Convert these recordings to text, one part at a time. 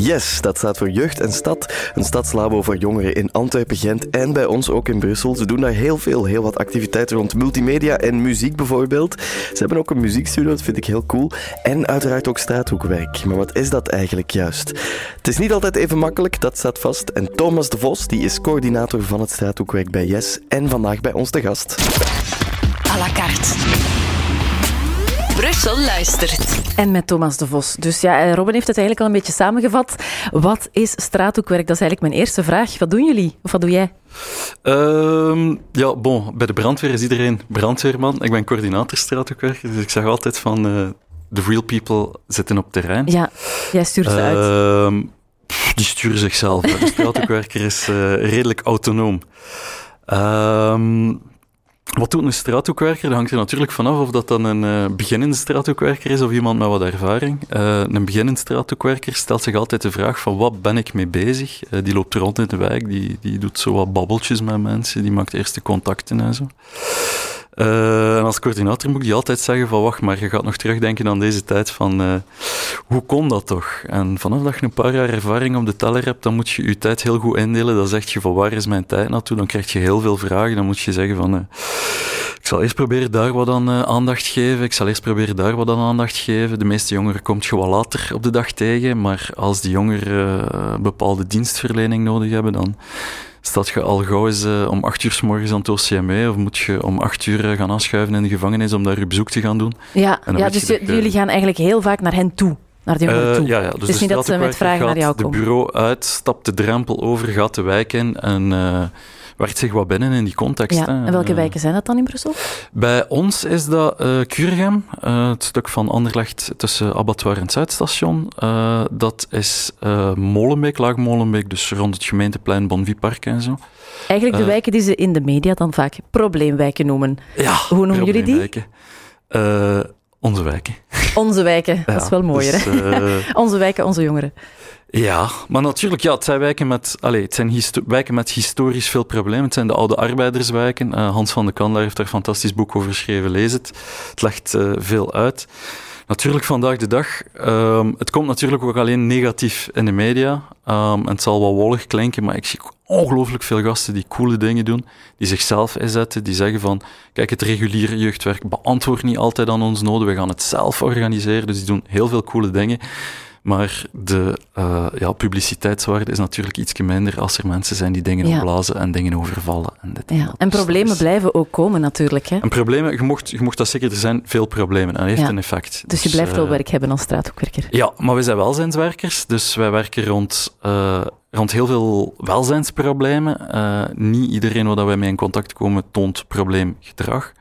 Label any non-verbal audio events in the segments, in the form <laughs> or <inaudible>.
Yes, dat staat voor Jeugd en Stad. Een stadslabo voor jongeren in Antwerpen, Gent en bij ons ook in Brussel. Ze doen daar heel veel, heel wat activiteiten rond multimedia en muziek bijvoorbeeld. Ze hebben ook een muziekstudio, dat vind ik heel cool. En uiteraard ook straathoekwerk. Maar wat is dat eigenlijk juist? Het is niet altijd even makkelijk, dat staat vast. En Thomas de Vos, die is coördinator van het straathoekwerk bij Yes en vandaag bij ons te gast. à la carte. Brussel luistert. En met Thomas de Vos. Dus ja, eh, Robin heeft het eigenlijk al een beetje samengevat. Wat is straathoekwerk? Dat is eigenlijk mijn eerste vraag. Wat doen jullie? Of wat doe jij? Ehm, ja, bon, bij de brandweer is iedereen brandweerman. Ik ben coördinator straathoekwerk, dus ik zeg altijd van... eh the real people zitten op terrein. Ja, jij stuurt ze uit. Ehm, die sturen zichzelf. De straathoekwerker is eh, redelijk autonoom. Ehm, wat doet een straathoekwerker? Dat hangt er natuurlijk vanaf of dat dan een eh, beginnende straathoekwerker is of iemand met wat ervaring. Eh, een beginnende straathoekwerker stelt zich altijd de vraag van wat ben ik mee bezig? Eh, die loopt rond in de wijk, die, die doet zo wat babbeltjes met mensen, die maakt eerste contacten en zo. Eh, en als coördinator moet ik altijd zeggen van wacht maar, je gaat nog terugdenken aan deze tijd van eh, hoe kon dat toch? En vanaf dat je een paar jaar ervaring op de teller hebt, dan moet je je tijd heel goed indelen. Dan zeg je van waar is mijn tijd naartoe? Dan krijg je heel veel vragen. Dan moet je zeggen van eh, ik zal eerst proberen daar wat aan aandacht geven. Ik zal eerst proberen daar wat aan aandacht geven. De meeste jongeren komt je wat later op de dag tegen. Maar als die jongeren bepaalde dienstverlening nodig hebben, dan staat je al gauw eens eh, om acht uur s morgens aan het OCME of moet je om acht uur eh, gaan aanschuiven in de gevangenis om daar je bezoek te gaan doen. Ja, ja dus je jullie gaan eigenlijk heel vaak naar hen toe. Naar de jongeren Eh, toe. ja, ja, dus de niet dat ze met vragen naar jou de komen. bureau uit, stapt de drempel over, gaat de wijk in en eh, werkt zich wat binnen in die context. Ja, hè. en welke Eh, wijken zijn dat dan in Brussel? Bij ons is dat eh, het stuk van Anderlecht tussen Abattoir en het Zuidstation. Dat is Molenbeek, Laag Molenbeek, dus rond het gemeenteplein Bonviepark en zo. Eigenlijk de wijken die ze in de media dan vaak probleemwijken noemen. Ja, Hoe noemen jullie die? onze wijken. Onze wijken, <laughs> dat is wel mooier. dus, hè? <laughs> Onze wijken, onze jongeren. Ja, maar natuurlijk, ja, het zijn wijken met, allez, het zijn wijken met historisch veel problemen. Het zijn de oude arbeiderswijken. Eh, Hans van de Kandelaar heeft daar een fantastisch boek over geschreven. Lees het. Het legt eh, veel uit. Natuurlijk vandaag de dag. ehm, het komt natuurlijk ook alleen negatief in de media. Ehm, het zal wel wollig klinken, maar ik zie ongelooflijk veel gasten die coole dingen doen, die zichzelf inzetten, die zeggen van, kijk, het reguliere jeugdwerk beantwoordt niet altijd aan ons noden, we gaan het zelf organiseren. Dus die doen heel veel coole dingen. Maar de eh, ja, publiciteitswaarde is natuurlijk iets minder als er mensen zijn die dingen Ja. opblazen en dingen overvallen. En, dit Ja. En Dus problemen is- blijven ook komen natuurlijk. Hè? En problemen, je mocht, je mocht dat zeker, er zijn veel problemen en dat heeft een effect. Dus je blijft wel eh, werk hebben als straathoekwerker. Ja, maar we zijn welzijnswerkers, dus wij werken rond, eh, rond heel veel welzijnsproblemen. Niet iedereen waar dat wij mee in contact komen toont probleemgedrag.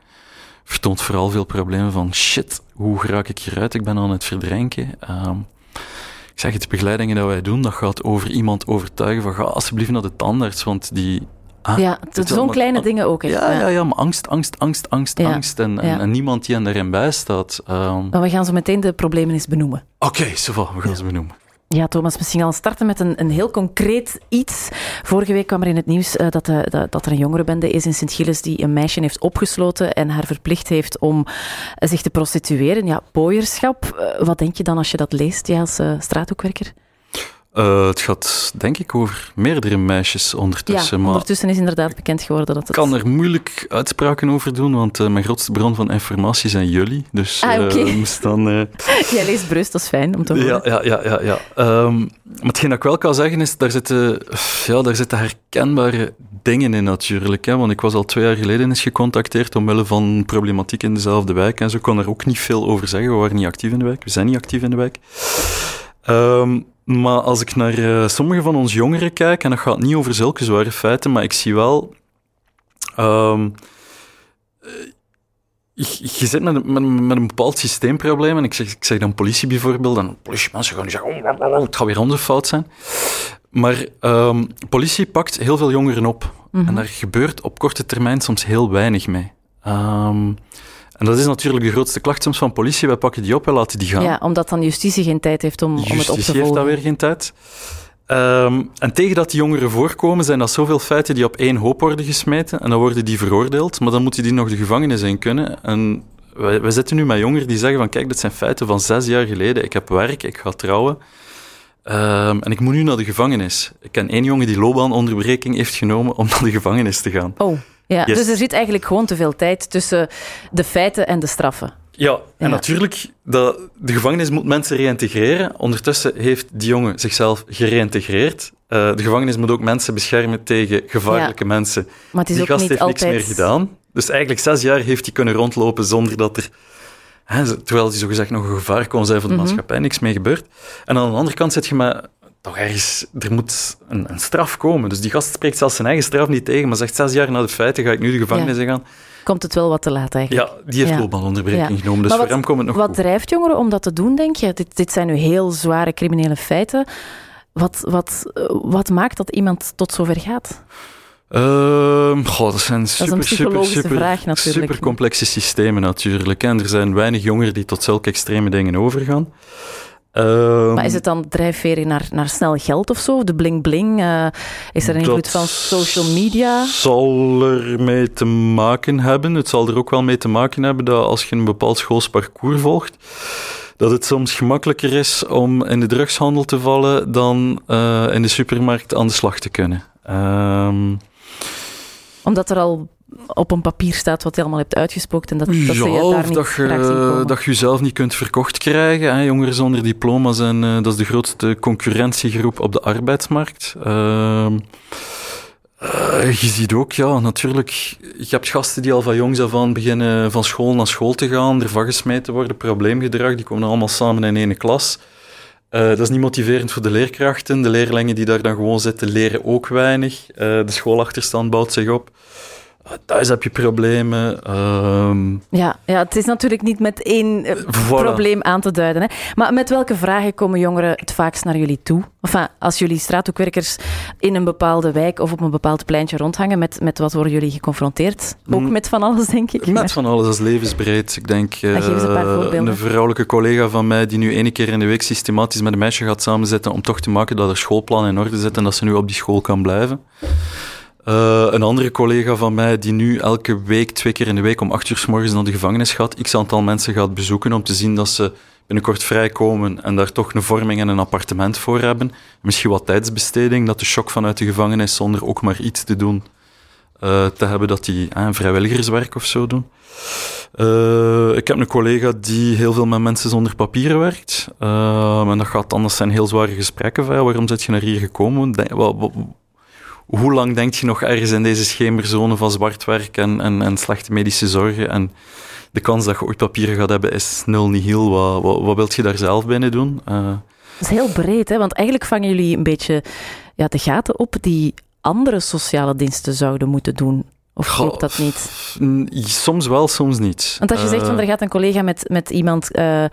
Vertoont vooral veel problemen van shit, hoe raak ik hieruit? Ik ben aan het verdrinken. Ehm, ik zeg het, begeleidingen dat wij doen, dat gaat over iemand overtuigen van ga alsjeblieft naar de tandarts, want die... ah, ja, zo'n kleine dingen ook. Echt, Ja, ja, ja, maar angst, angst, angst, angst, Ja, angst. En, en, ja. en niemand die hen daarin bijstaat. Ehm, Maar we gaan zo meteen de problemen eens benoemen. Oké, va, we gaan ze benoemen. Ja, Thomas, misschien al starten met een, een heel concreet iets. Vorige week kwam er in het nieuws eh, dat, eh, dat, dat er een jongerenbende is in Sint-Gilles die een meisje heeft opgesloten en haar verplicht heeft om eh, zich te prostitueren. Ja, pooierschap. Wat denk je dan als je dat leest, ja, als straathoekwerker? Eh, het gaat denk ik over meerdere meisjes ondertussen, ja, maar ondertussen is inderdaad bekend geworden dat ik het... kan er moeilijk uitspraken over doen, want eh, mijn grootste bron van informatie zijn jullie. Dus Ah, eh, dan... <laughs> Jij leest Brust, dat is fijn om te horen. ja, ja, ja, ja. ja. Ehm, maar hetgeen dat ik wel kan zeggen is, daar zitten, ja, daar zitten herkenbare dingen in natuurlijk. Hè? Want ik was al twee jaar geleden eens gecontacteerd omwille van problematiek in dezelfde wijk. En zo kon er ook niet veel over zeggen. We waren niet actief in de wijk. We zijn niet actief in de wijk. Ehm, maar als ik naar eh, sommige van onze jongeren kijk, en dat gaat niet over zulke zware feiten, maar ik zie wel... ehm, eh, je, zit met, een- met, met een bepaald systeemprobleem, en ik zeg, ik zeg dan politie bijvoorbeeld, en politiemensen gaan nu zeggen, oh, oh, oh, het gaat weer onze fout zijn. Maar ehm, politie pakt heel veel jongeren op. Mhm. En daar gebeurt op korte termijn soms heel weinig mee. Ehm, en dat is natuurlijk de grootste klacht soms van politie. Wij pakken die op en laten die gaan. Ja, omdat dan justitie geen tijd heeft om, om het op te Justitie heeft volgen. dan weer geen tijd. Ehm, en tegen dat die jongeren voorkomen, zijn dat zoveel feiten die op één hoop worden gesmeten. En dan worden die veroordeeld, maar dan moeten die nog de gevangenis in kunnen. En wij, wij zitten nu met jongeren die zeggen van, kijk, dit zijn feiten van zes jaar geleden. Ik heb werk, ik ga trouwen. Ehm, en ik moet nu naar de gevangenis. Ik ken één jongen die loopbaanonderbreking heeft genomen om naar de gevangenis te gaan. Oh, ja. Yes. Dus er zit eigenlijk gewoon te veel tijd tussen de feiten en de straffen. Ja, en Ja. natuurlijk, dat, de gevangenis moet mensen reïntegreren. Ondertussen heeft die jongen zichzelf gereïntegreerd. Eh, de gevangenis moet ook mensen beschermen tegen gevaarlijke mensen. Maar het is die ook gast niet heeft altijd... niks meer gedaan. Dus eigenlijk zes jaar heeft hij kunnen rondlopen zonder dat er... Hè, terwijl hij zogezegd nog een gevaar kon zijn voor de Mhm. maatschappij, niks mee gebeurt. En aan de andere kant zit je met... Toch ergens, er moet een, een straf komen. Dus die gast spreekt zelfs zijn eigen straf niet tegen, maar zegt zes jaar na de feiten ga ik nu de gevangenis in gaan. Komt het wel wat te laat eigenlijk. Ja, die heeft Ja. loopbaanonderbreking Ja. genomen, dus Maar voor wat- hem komt het nog Wat goed. drijft jongeren om dat te doen, denk je? Dit, dit zijn nu heel zware criminele feiten. Wat, wat, wat maakt dat iemand tot zover gaat? Ehm, goh, dat zijn super, super, super, super complexe systemen natuurlijk. En er zijn weinig jongeren die tot zulke extreme dingen overgaan. Ehm, Maar is het dan drijfveer naar, naar snel geld of zo? De bling-bling? eh, is er een invloed van social media? zal er mee te maken hebben. Het zal er ook wel mee te maken hebben dat als je een bepaald schoolsparcours volgt, dat het soms gemakkelijker is om in de drugshandel te vallen dan eh, in de supermarkt aan de slag te kunnen. Ehm, Omdat er al op een papier staat wat je allemaal hebt uitgespookt en dat, dat ze je daar niet dat je, dat je jezelf niet kunt verkocht krijgen. Hè. Jongeren zonder diploma zijn, eh, dat is de grootste concurrentiegroep op de arbeidsmarkt. Ehm, eh, je ziet ook, ja, natuurlijk, je hebt gasten die al van jongs af aan beginnen van school naar school te gaan, ervan gesmeten worden, probleemgedrag, die komen allemaal samen in één klas. Eh, dat is niet motiverend voor de leerkrachten. De leerlingen die daar dan gewoon zitten, leren ook weinig. Eh, de schoolachterstand bouwt zich op. Thuis heb je problemen. Ehm, Ja, ja, het is natuurlijk niet met één eh, Voilà. probleem aan te duiden. Hè. Maar met welke vragen komen jongeren het vaakst naar jullie toe? Enfin, als jullie straathoekwerkers in een bepaalde wijk of op een bepaald pleintje rondhangen, met, met wat worden jullie geconfronteerd? Ook Mm. met van alles, denk ik. Met van alles, is levensbreed. Ik denk, een eh, een vrouwelijke collega van mij die nu ene keer in de week systematisch met een meisje gaat samenzitten om toch te maken dat er schoolplan in orde zit en dat ze nu op die school kan blijven. Eh, een andere collega van mij die nu elke week, twee keer in de week om acht uur s morgens naar de gevangenis gaat, x aantal mensen gaat bezoeken om te zien dat ze binnenkort vrijkomen en daar toch een vorming en een appartement voor hebben. Misschien wat tijdsbesteding, dat de shock vanuit de gevangenis zonder ook maar iets te doen eh, te hebben, dat die vrijwilligerswerk of zo doen. Eh, ik heb een collega die heel veel met mensen zonder papieren werkt. En dat gaat dat zijn heel zware gesprekken. Van, waarom zit je naar hier gekomen? Denk- wa- wa- hoe lang denk je nog ergens in deze schemerzone van zwart werk en, en, en slechte medische zorgen? En de kans dat je ooit papieren gaat hebben is nul nihil. Wat, wat, wat wilt je daar zelf binnen doen? Dat is heel breed, hè? want eigenlijk vangen jullie een beetje ja, de gaten op die andere sociale diensten zouden moeten doen. Of klopt dat niet? mm, soms wel, soms niet. Want als je zegt, van, Eh, er gaat een collega met, met iemand eh, eh,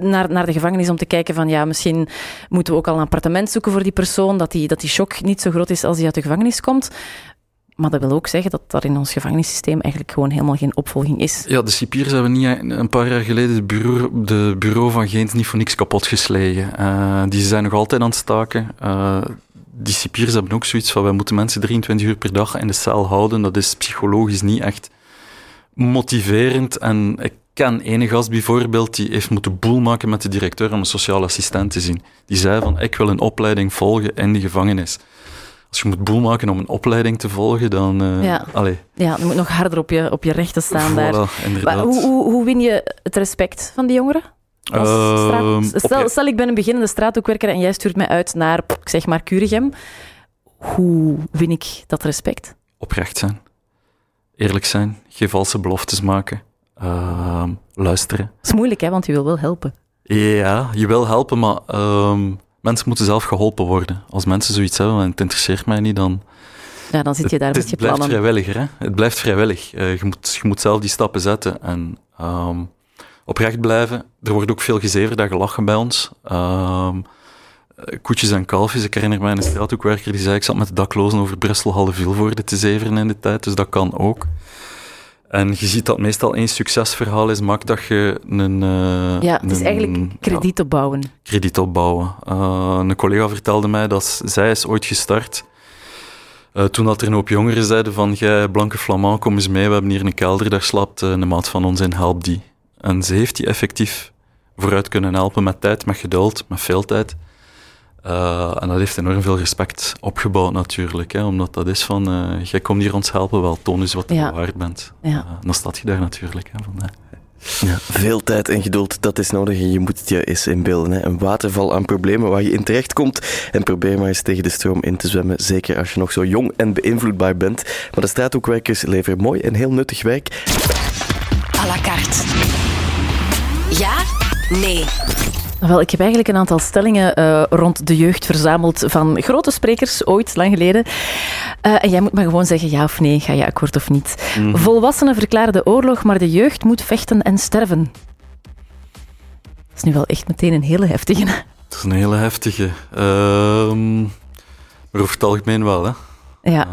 naar, naar de gevangenis om te kijken van ja, misschien moeten we ook al een appartement zoeken voor die persoon, dat die, dat die shock niet zo groot is als die uit de gevangenis komt. Maar dat wil ook zeggen dat er in ons gevangenissysteem eigenlijk gewoon helemaal geen opvolging is. Ja, de cipiers hebben niet een paar jaar geleden de bureau, de bureau van Geent niet voor niks kapot geslagen. Die zijn nog altijd aan het staken. Eh, die cipiers hebben ook zoiets van, wij moeten mensen 23 uur per dag in de cel houden. Dat is psychologisch niet echt motiverend. En ik ken ene gast bijvoorbeeld, die heeft moeten boel maken met de directeur om een sociale assistent te zien. Die zei van, ik wil een opleiding volgen in de gevangenis. Als je moet boel maken om een opleiding te volgen, dan... eh Ja. allee, Ja, je moet nog harder op je, op je rechten staan daar. inderdaad. Maar hoe, hoe, hoe win je het respect van die jongeren? Ehm, straat- stel, ik ben een beginnende straathoekwerker en jij stuurt mij uit naar, ik zeg maar, Curigem. Hoe win ik dat respect? oprecht zijn. Eerlijk zijn. Geen valse beloftes maken. Ehm, luisteren. Dat is moeilijk, hè, want je wil wel helpen. Ja, je wil helpen, maar ehm, mensen moeten zelf geholpen worden. Als mensen zoiets hebben en het interesseert mij niet, dan... Ja, dan zit je daar het, met je het blijft plannen. vrijwillig, hè. Het blijft vrijwillig. Eh, je, moet, je moet zelf die stappen zetten en ehm, oprecht blijven. Er wordt ook veel gezeverd en gelachen bij ons. Eh, koetjes en kalfjes. Ik herinner mij een straathoekwerker die zei, ik zat met de daklozen over Brussel halve Vilvoorde te zeveren in de tijd, dus dat kan ook. En je ziet dat meestal één succesverhaal is, maakt dat je een... eh, Ja, het is een- eigenlijk krediet opbouwen. krediet opbouwen. Uh, een collega vertelde mij dat zij is ooit gestart. Uh, toen dat er een hoop jongeren zeiden van, jij blanke flamand, kom eens mee, we hebben hier een kelder, daar slaapt een maat van ons in, help die. En ze heeft die effectief vooruit kunnen helpen met tijd, met geduld, met veel tijd. Uh, en dat heeft enorm veel respect opgebouwd natuurlijk. Hè, omdat dat is van, uh, jij komt hier ons helpen, wel toon eens wat je ja. waard bent. Ja. Uh, dan staat je daar natuurlijk. Hè, van, ja, veel tijd en geduld, dat is nodig en je moet het je eens inbeelden. Hè. Een waterval aan problemen waar je in terecht komt en probeer maar eens tegen de stroom in te zwemmen. Zeker als je nog zo jong en beïnvloedbaar bent. Maar de straathoekwerkers leveren mooi en heel nuttig werk. À la carte. Ja? Nee. Wel, ik heb eigenlijk een aantal stellingen uh, rond de jeugd verzameld van grote sprekers, ooit, lang geleden. Uh, en jij moet maar gewoon zeggen ja of nee, ga je akkoord of niet. Mm. Volwassenen verklaren de oorlog, maar de jeugd moet vechten en sterven. Dat is nu wel echt meteen een hele heftige. Dat is een hele heftige. Uh, maar over het algemeen wel, hè? Ja,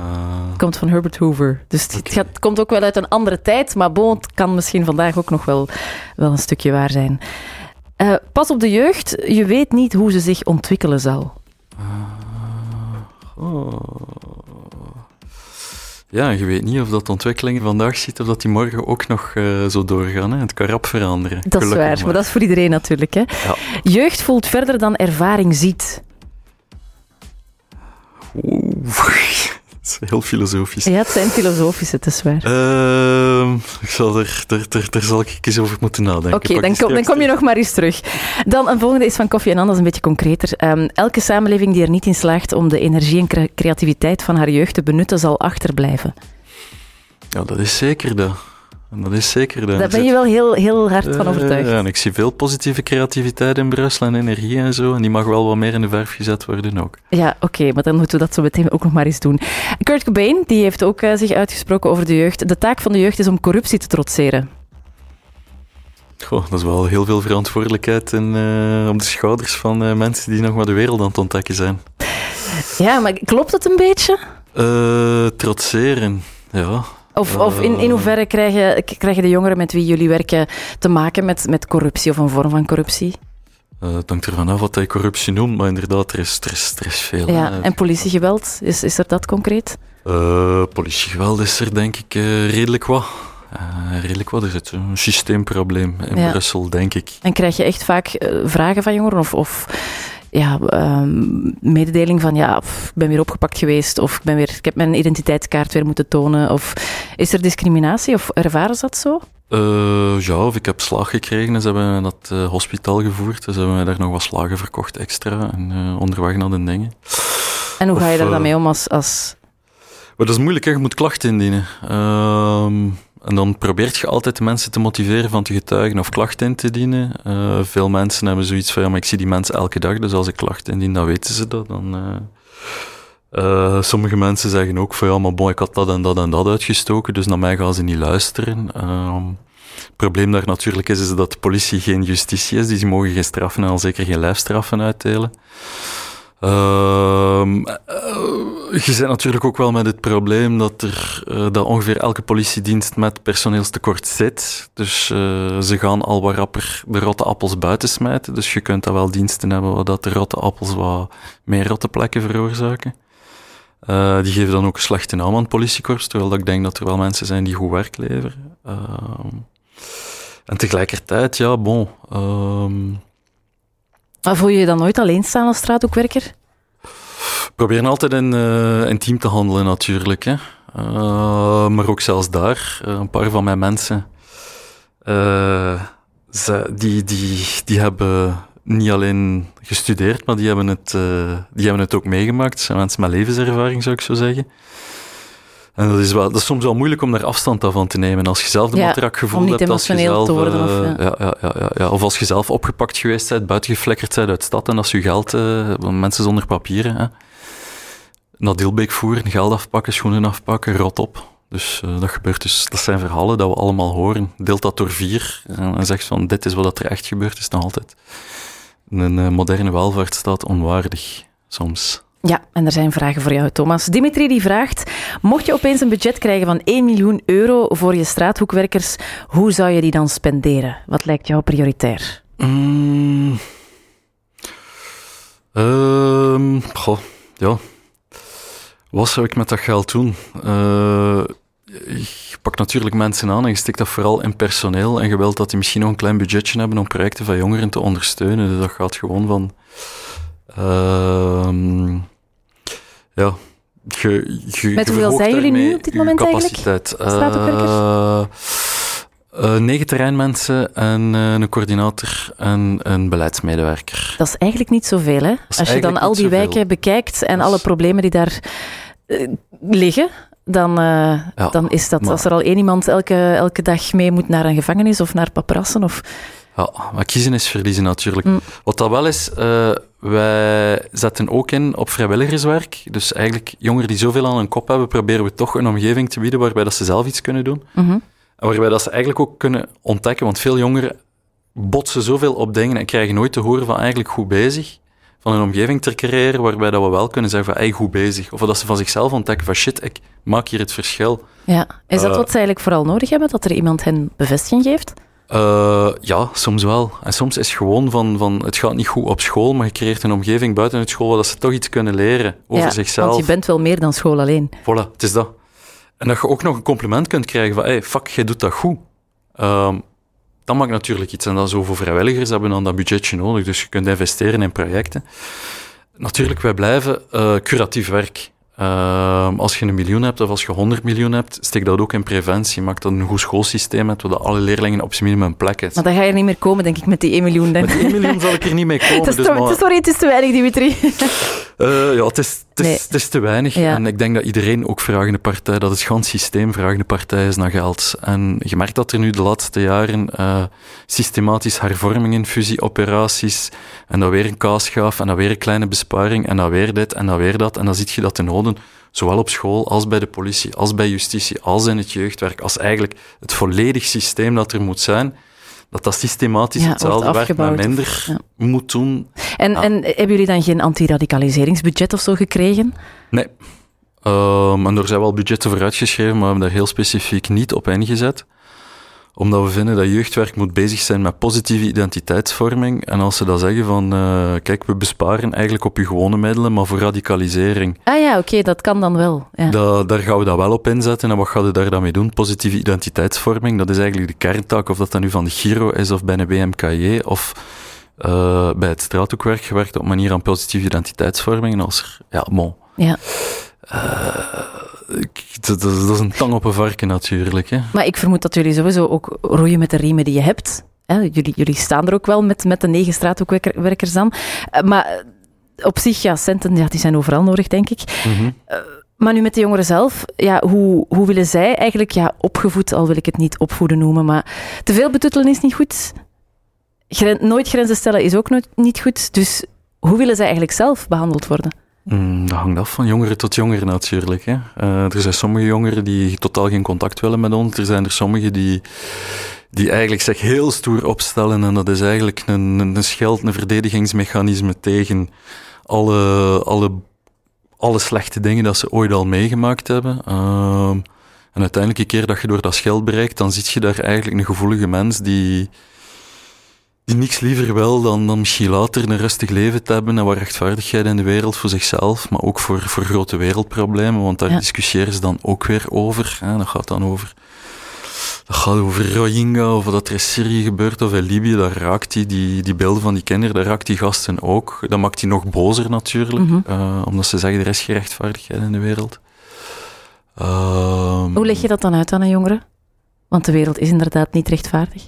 het komt van Herbert Hoover. Dus het, gaat, het, komt ook wel uit een andere tijd, maar bon, het kan misschien vandaag ook nog wel, wel een stukje waar zijn. Uh, pas op de jeugd, je weet niet hoe ze zich ontwikkelen zal. Uh, oh. Ja, je weet niet of dat ontwikkelingen vandaag ziet of dat die morgen ook nog uh, zo doorgaan. Hè. Het kan rap veranderen. Dat is waar, maar. dat is voor iedereen natuurlijk. Hè. Ja. Jeugd voelt verder dan ervaring ziet. Oeh. Het is heel filosofisch. Ja, het zijn filosofische, het is waar. Uh, ik zal er, er, er, zal ik eens over moeten nadenken. Oké, dan, kom, dan kom je nog maar eens terug. Dan een volgende is van Koffie en Anders, een beetje concreter. Um, elke samenleving die er niet in slaagt om de energie en creativiteit van haar jeugd te benutten, zal achterblijven. Ja, dat is zeker dat. Dat is zeker. Daar ben je wel heel, heel hard van overtuigd. Ja, en ik zie veel positieve creativiteit in Brussel en energie en zo. En die mag wel wat meer in de verf gezet worden ook. Ja, oké, maar dan moeten we dat zo meteen ook nog maar eens doen. Kurt Cobain die heeft ook uh, zich uitgesproken over de jeugd. De taak van de jeugd is om corruptie te trotseren. Goh, dat is wel heel veel verantwoordelijkheid in, uh, op de schouders van mensen die nog maar de wereld aan het ontdekken zijn. Ja, maar klopt het een beetje? trotseren, ja. Of, of in, in hoeverre krijgen, krijgen de jongeren met wie jullie werken te maken met, met corruptie of een vorm van corruptie? Uh, het hangt ervan af wat hij corruptie noemt, maar inderdaad, er is, er is, er is veel. Ja, en politiegeweld, is, is er dat concreet? Uh, politiegeweld is er denk ik uh, redelijk wat. redelijk wat. Er zit een systeemprobleem in Brussel, denk ik. En krijg je echt vaak vragen van jongeren of, of ja, um, mededeling van ja, ik ben weer opgepakt geweest of ik, ben weer, ik heb mijn identiteitskaart weer moeten tonen? Of is er discriminatie of ervaren ze dat zo? Uh, ja, of ik heb slag gekregen en ze hebben me naar het uh, hospitaal gevoerd. Dus ze hebben mij daar nog wat slagen verkocht extra en uh, onderweg naar de dingen. En hoe ga je daar dan mee om als... als... Maar dat is moeilijk, hè? je moet klachten indienen. Ehm, en dan probeert je altijd de mensen te motiveren van te getuigen of klachten in te dienen. Uh, veel mensen hebben zoiets van, ja, maar ik zie die mensen elke dag, dus als ik klachten indien, dan weten ze dat. Dan, uh, uh, sommige mensen zeggen ook van, ja, maar bon, ik had dat en dat en dat uitgestoken, dus naar mij gaan ze niet luisteren. Ehm, het probleem daar natuurlijk is, is dat de politie geen justitie is, die mogen geen straffen en al zeker geen lijfstraffen uitdelen. Uh, je zit natuurlijk ook wel met het probleem dat, er, uh, dat ongeveer elke politiedienst met personeelstekort zit. Dus uh, ze gaan al wat rapper de rotte appels buiten smijten. Dus je kunt daar wel diensten hebben waar de rotte appels wat meer rotte plekken veroorzaken. die geven dan ook een slechte naam aan het politiekorps, terwijl ik denk dat er wel mensen zijn die goed werk leveren. Ehm, en tegelijkertijd, ja, bon... Voel je je dan nooit alleen staan als straathoekwerker? proberen altijd in, in team te handelen natuurlijk. Hè. Uh, maar ook zelfs daar, uh, een paar van mijn mensen, ze, die, die, die hebben niet alleen gestudeerd, maar die hebben het, die hebben het ook meegemaakt. Het zijn mensen met levenservaring, zou ik zo zeggen. En dat is, wel, dat is soms wel moeilijk om daar afstand van te nemen. Als je zelf de ja, matrak gevoeld hebt, als je zelf, worden, of, ja. Ja, ja, ja, ja, of als je zelf opgepakt geweest bent, buitengeflekkerd bent uit stad en als je geld, uh, mensen zonder papieren, hè, naar Dilbeek voeren, geld afpakken, schoenen afpakken, rot op. Dus uh, dat gebeurt dus. Dat zijn verhalen dat we allemaal horen. Deelt dat door vier en zegt van dit is wat er echt gebeurd is nog altijd. Een uh, moderne welvaartsstaat onwaardig, soms. Ja, en er zijn vragen voor jou, Thomas. Dimitri die vraagt: Mocht je opeens een budget krijgen van 1 miljoen euro voor je straathoekwerkers, hoe zou je die dan spenderen? Wat lijkt jou prioritair? Mm. Uh, goh, ja. Wat zou ik met dat geld doen? Uh, je pakt natuurlijk mensen aan en je stikt dat vooral in personeel. En je wilt dat die misschien nog een klein budgetje hebben om projecten van jongeren te ondersteunen. Dus dat gaat gewoon van Ehm, ja, je, je, Met hoeveel zijn jullie nu op dit moment eigenlijk? capaciteit. Straatopwerkers? Eh, eh, negen terreinmensen en eh, een coördinator en een beleidsmedewerker. Dat is eigenlijk niet zoveel, hè? Als je dan eigenlijk al die zoveel. wijken bekijkt en alle problemen die daar liggen, dan, Ja, dan is dat, maar- als er al één iemand elke, elke dag mee moet naar een gevangenis of naar paprassen, of... Ja, maar kiezen is verliezen natuurlijk. Mm. Wat dat wel is, eh, wij zetten ook in op vrijwilligerswerk. Dus eigenlijk jongeren die zoveel aan hun kop hebben, proberen we toch een omgeving te bieden waarbij dat ze zelf iets kunnen doen. Mhm. En waarbij dat ze eigenlijk ook kunnen ontdekken, want veel jongeren botsen zoveel op dingen en krijgen nooit te horen van eigenlijk goed bezig. Van een omgeving te creëren waarbij dat we wel kunnen zeggen van hey, goed bezig. Of dat ze van zichzelf ontdekken van shit, ik maak hier het verschil. Ja. Is dat Eh. wat ze eigenlijk vooral nodig hebben, dat er iemand hen bevestiging geeft? Eh, ja, soms wel. En soms is gewoon van, van het gaat niet goed op school, maar je creëert een omgeving buiten het school waar dat ze toch iets kunnen leren over ja, zichzelf. Want je bent wel meer dan school alleen. Voilà, het is dat. En dat je ook nog een compliment kunt krijgen van hey, fuck, jij doet dat goed. Ehm, dat maakt natuurlijk iets. En dat is over vrijwilligers hebben dan dat budgetje nodig, dus je kunt investeren in projecten. Natuurlijk, wij blijven eh, curatief werk. Ehm, als je een miljoen hebt of als je 100 miljoen hebt, steek dat ook in preventie. Maak dat een goed schoolsysteem hebt, waar alle leerlingen op zijn minimum een plek hebben. Maar dan ga je er niet meer komen, denk ik, met die 1 miljoen. Dan. Met 1 miljoen zal ik er niet mee komen. <laughs> Het is dus maar- sorry, het is te weinig, Dimitri. <laughs> Eh, ja, het is, het, is, Nee. het is te weinig. Ja. En ik denk dat iedereen, ook vragende partij, dat het gans systeem vragende partij is naar geld. En je merkt dat er nu de laatste jaren eh, systematisch hervormingen, fusieoperaties, en dan weer een kaasgaaf, en dan weer een kleine besparing, en dan weer dit, en dan weer dat. En dan zie je dat de noden, zowel op school, als bij de politie, als bij justitie, als in het jeugdwerk, als eigenlijk het volledig systeem dat er moet zijn, dat dat systematisch Ja, hetzelfde werk, maar of- minder ja. moet doen En, Ja. en hebben jullie dan geen antiradicaliseringsbudget of zo gekregen? Nee. Ehm, en er zijn wel budgetten voor uitgeschreven, maar we hebben daar heel specifiek niet op ingezet. Omdat we vinden dat jeugdwerk moet bezig zijn met positieve identiteitsvorming. En als ze dan zeggen van, eh, kijk, we besparen eigenlijk op je gewone middelen, maar voor radicalisering, Ah ja, oké, dat kan dan wel. Ja. da- daar gaan we dat wel op inzetten. En wat gaan we daar dan mee doen? Positieve identiteitsvorming, dat is eigenlijk de kerntaak, of dat dan nu van de Giro is, of bij een BMKJ, of eh, bij het straathoekwerk gewerkt op manier aan positieve identiteitsvorming. En als er, ja, bon. Ja. Eh, dat, dat- is een tang op een varken natuurlijk. Hè. Maar ik vermoed dat jullie sowieso ook roeien met de riemen die je hebt. Hè, jullie, jullie staan er ook wel met, met de negen straathoekwerkers aan. Eh, Maar eh, op zich, ja, centen ja, die zijn overal nodig, denk ik. Mhm. Maar nu met de jongeren zelf, ja, hoe, hoe willen zij eigenlijk ja, opgevoed, al wil ik het niet opvoeden noemen, maar te veel betuttelen is niet goed. Gren- nooit grenzen stellen is ook nooit, niet goed. Dus hoe willen zij eigenlijk zelf behandeld worden? Mm, dat hangt af van jongeren tot jongeren natuurlijk. Hè. Eh, er zijn sommige jongeren die totaal geen contact willen met ons. Er zijn er sommigen die, die eigenlijk zich heel stoer opstellen. En dat is eigenlijk een, een, scheld, een verdedigingsmechanisme tegen alle, alle, alle slechte dingen dat ze ooit al meegemaakt hebben. Ehm, en uiteindelijk, een keer dat je door dat schild bereikt, dan zie je daar eigenlijk een gevoelige mens die, die niks liever wil dan, dan misschien later een rustig leven te hebben en wat rechtvaardigheid in de wereld voor zichzelf, maar ook voor, voor grote wereldproblemen, want daar Ja. discussiëren ze dan ook weer over. Hè. Dat gaat dan over... Dat gaat over Rohingya, of wat er in Syrië gebeurt, of in Libië, daar raakt die, die, die beelden van die kinderen, daar raakt die gasten ook. Dat maakt die nog bozer natuurlijk, Mhm. eh, omdat ze zeggen, er is geen rechtvaardigheid in de wereld. Hoe leg je dat dan uit aan een jongere? Want de wereld is inderdaad niet rechtvaardig.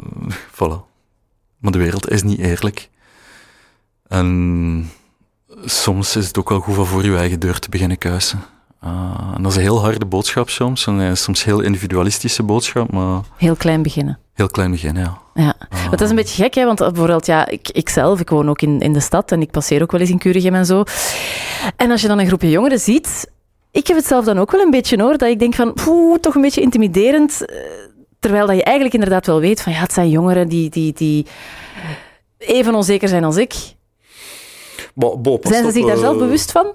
Eh, <laughs> voilà. Maar de wereld is niet eerlijk. En soms is het ook wel goed van voor je eigen deur te beginnen kuisen. Ah, en dat is een heel harde boodschap soms. En eh, soms een heel individualistische boodschap, maar Heel klein beginnen. heel klein begin, ja. Ja. Maar dat is een beetje gek, hè? want bijvoorbeeld, ja, ik, ik zelf, ik woon ook in, in de stad en ik passeer ook wel eens in Curigem en zo. En als je dan een groepje jongeren ziet, ik heb het zelf dan ook wel een beetje hoor, dat ik denk van, poeh, toch een beetje intimiderend. Terwijl dat je eigenlijk inderdaad wel weet van, ja, het zijn jongeren die, die, die even onzeker zijn als ik. Zijn ze zich daar zelf bewust van?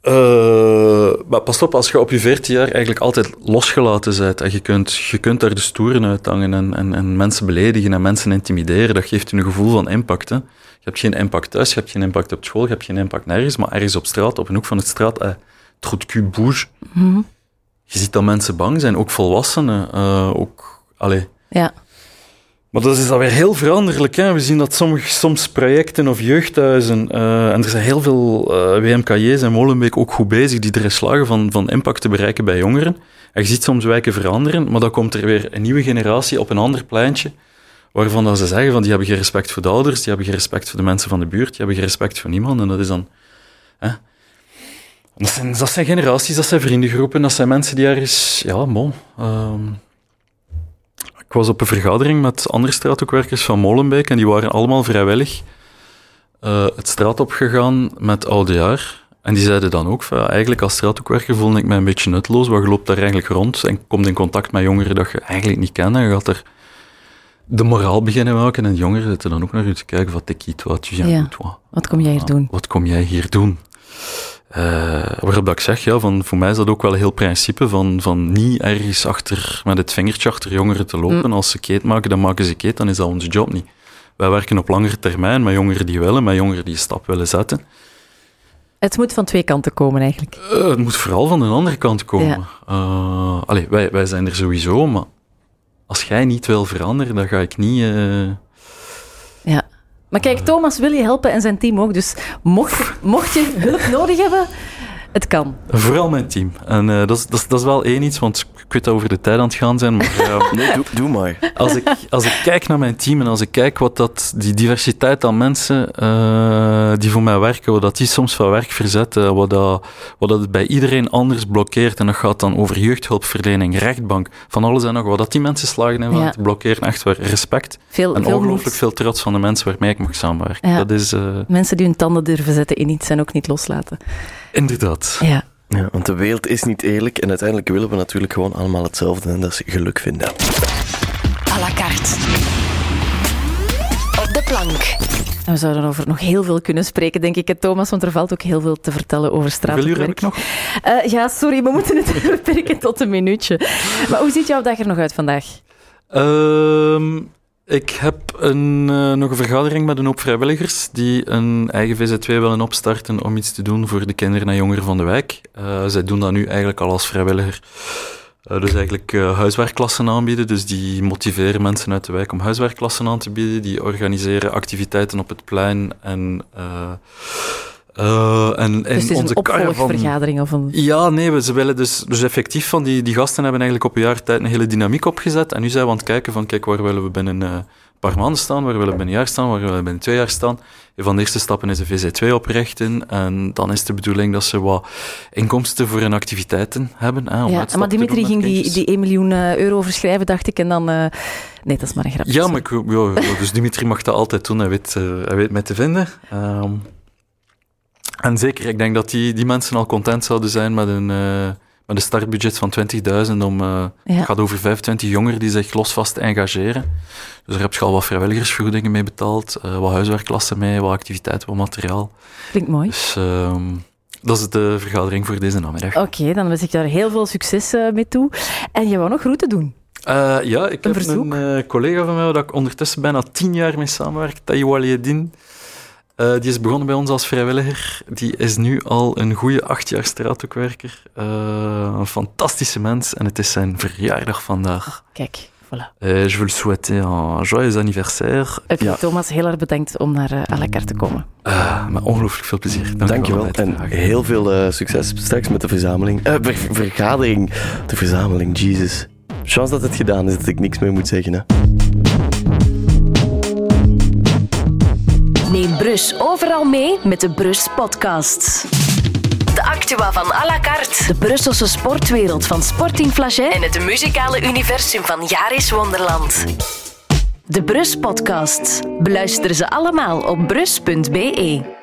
Eh, maar pas op, als je op je 14 jaar eigenlijk altijd losgelaten bent en je kunt, je kunt daar de stoeren uithangen en, en, en mensen beledigen en mensen intimideren, dat geeft je een gevoel van impact. Hè. Je hebt geen impact thuis, je hebt geen impact op school, je hebt geen impact nergens, maar ergens op straat, op een hoek van de straat, eh, trop de cul bouge. Mhm. Je ziet dat mensen bang zijn, ook volwassenen. eh, ook, allee, Ja. Maar dat is dan weer heel veranderlijk. Hè? We zien dat sommige, soms projecten of jeugdhuizen, uh, en er zijn heel veel uh, eh, WMKJ's en Molenbeek ook goed bezig, die erin slagen van, van impact te bereiken bij jongeren. En je ziet soms wijken veranderen, maar dan komt er weer een nieuwe generatie op een ander pleintje, waarvan dan ze zeggen van die hebben geen respect voor de ouders, die hebben geen respect voor de mensen van de buurt, die hebben geen respect voor niemand. En dat is dan... Hè? Dat, zijn, dat zijn generaties, dat zijn vriendengroepen, dat zijn mensen die ergens... Ja, bon... Um, ik was op een vergadering met andere straathoekwerkers van Molenbeek en die waren allemaal vrijwillig uh, het straat opgegaan met oudejaar. En die zeiden dan ook, van, eigenlijk als straathoekwerker voelde ik mij een beetje nutteloos, want je loopt daar eigenlijk rond en komt in contact met jongeren dat je eigenlijk niet kent en je gaat er de moraal beginnen maken en jongeren zitten dan ook naar u te kijken, wat ik iets, wat je ja. Wat kom jij hier doen? Wat kom jij hier doen? Uh, waarop dat ik zeg, ja, van, voor mij is dat ook wel een heel principe van, van niet ergens achter, met het vingertje achter jongeren te lopen. Mm. Als ze keet maken, dan maken ze keet, dan is dat onze job niet. Wij werken op langere termijn met jongeren die willen, met jongeren die een stap willen zetten. Het moet van twee kanten komen, eigenlijk. Uh, het moet vooral van de andere kant komen. Ja. Uh, allee, wij, wij zijn er sowieso, maar als jij niet wil veranderen, dan ga ik niet... Maar kijk, Thomas wil je helpen en zijn team ook. Dus mocht, mocht je hulp nodig hebben, het kan. Vooral mijn team. En uh, dat, is, dat, is, dat is wel één iets, want ik weet dat over de tijd aan het gaan zijn. Maar, uh, <laughs> nee, doe, doe, maar. Als ik, als ik kijk naar mijn team en als ik kijk wat dat, die diversiteit aan mensen uh, die voor mij werken, wat dat die soms van werk verzetten, wat dat, wat dat het bij iedereen anders blokkeert. En dat gaat dan over jeugdhulpverlening, rechtbank, van alles en nog. Wat dat die mensen slagen in ja. blokkeren, echt waar respect. Veel, en veel ongelooflijk veel trots van de mensen waarmee ik mag samenwerken. Ja. Dat is, mensen die hun tanden durven zetten in iets en ook niet loslaten. Inderdaad. Ja. Ja, want de wereld is niet eerlijk en uiteindelijk willen we natuurlijk gewoon allemaal hetzelfde en dat is geluk vinden. À la carte. Op de plank. we zouden over nog heel veel kunnen spreken, denk ik, Thomas, want er valt ook heel veel te vertellen over straatwerk. nog? Uh, ja, sorry, we moeten het <laughs> beperken tot een minuutje. Maar hoe ziet jouw dag er nog uit vandaag? Uh, ik heb een, uh, nog een vergadering met een hoop vrijwilligers die een eigen VZ2 willen opstarten om iets te doen voor de kinderen en jongeren van de wijk. Uh, zij doen dat nu eigenlijk al als vrijwilliger. Uh, dus eigenlijk huiswerkklassen aanbieden. Dus die motiveren mensen uit de wijk om huiswerkklassen aan te bieden. Die organiseren activiteiten op het plein en uh, en, dus het is onze een opvolgvergadering? Van... Of een... Ja, nee, ze willen dus, dus effectief van die, die gasten hebben eigenlijk op een jaar tijd een hele dynamiek opgezet. En nu zijn we aan het kijken van, kijk, waar willen we binnen uh, een paar maanden staan, waar willen we binnen een jaar staan, waar willen we binnen twee jaar staan. Een van de eerste stappen is een VZ2 oprichten. En dan is de bedoeling dat ze wat inkomsten voor hun activiteiten hebben. Hè, om ja, maar Dimitri ging die, die 1 miljoen eh, euro verschrijven, dacht ik, en dan... Uh... Nee, dat is maar een grapje. Ja, maar ik, ja, dus Dimitri mag dat altijd doen, hij weet, uh, hij weet mij te vinden. Um, en zeker, ik denk dat die, die mensen al content zouden zijn met een, uh, met een startbudget van 20.000 om... Uh, ja. Het gaat over 25 jongeren die zich losvast engageren. Dus daar heb je al wat vrijwilligersvergoedingen mee betaald, uh, wat huiswerkklassen mee, wat activiteiten, wat materiaal. Klinkt mooi. Dus ehm, dat is de vergadering voor deze namiddag. Oké, dan wens ik daar heel veel succes mee toe. En je wou nog groeten doen. Uh, ja, ik een heb verzoek? een uh, collega van mij waar ik ondertussen bijna tien jaar mee samenwerk, Liedin. Uh, die is begonnen bij ons als vrijwilliger. Die is nu al een goede acht jaar straathoekwerker. Uh, een fantastische mens en het is zijn verjaardag vandaag. Kijk, voilà. Uh, je wil souhaiter een joyeux anniversaire. Heb ja. Thomas heel erg bedankt om naar uh, à la carte te komen. met ongelooflijk veel plezier. Dank, Dank je wel. En heel veel succes straks met de verzameling. Ver vergadering. De verzameling, Jesus. Chance dat het gedaan is, dat ik niks meer moet zeggen. Hè. Neem Brus overal mee met de Brus Podcast. De Actua van à la carte. De Brusselse sportwereld van Sporting Flagey. En het muzikale universum van Jaris Wonderland. De Brus Podcast. Beluister ze allemaal op brus.be.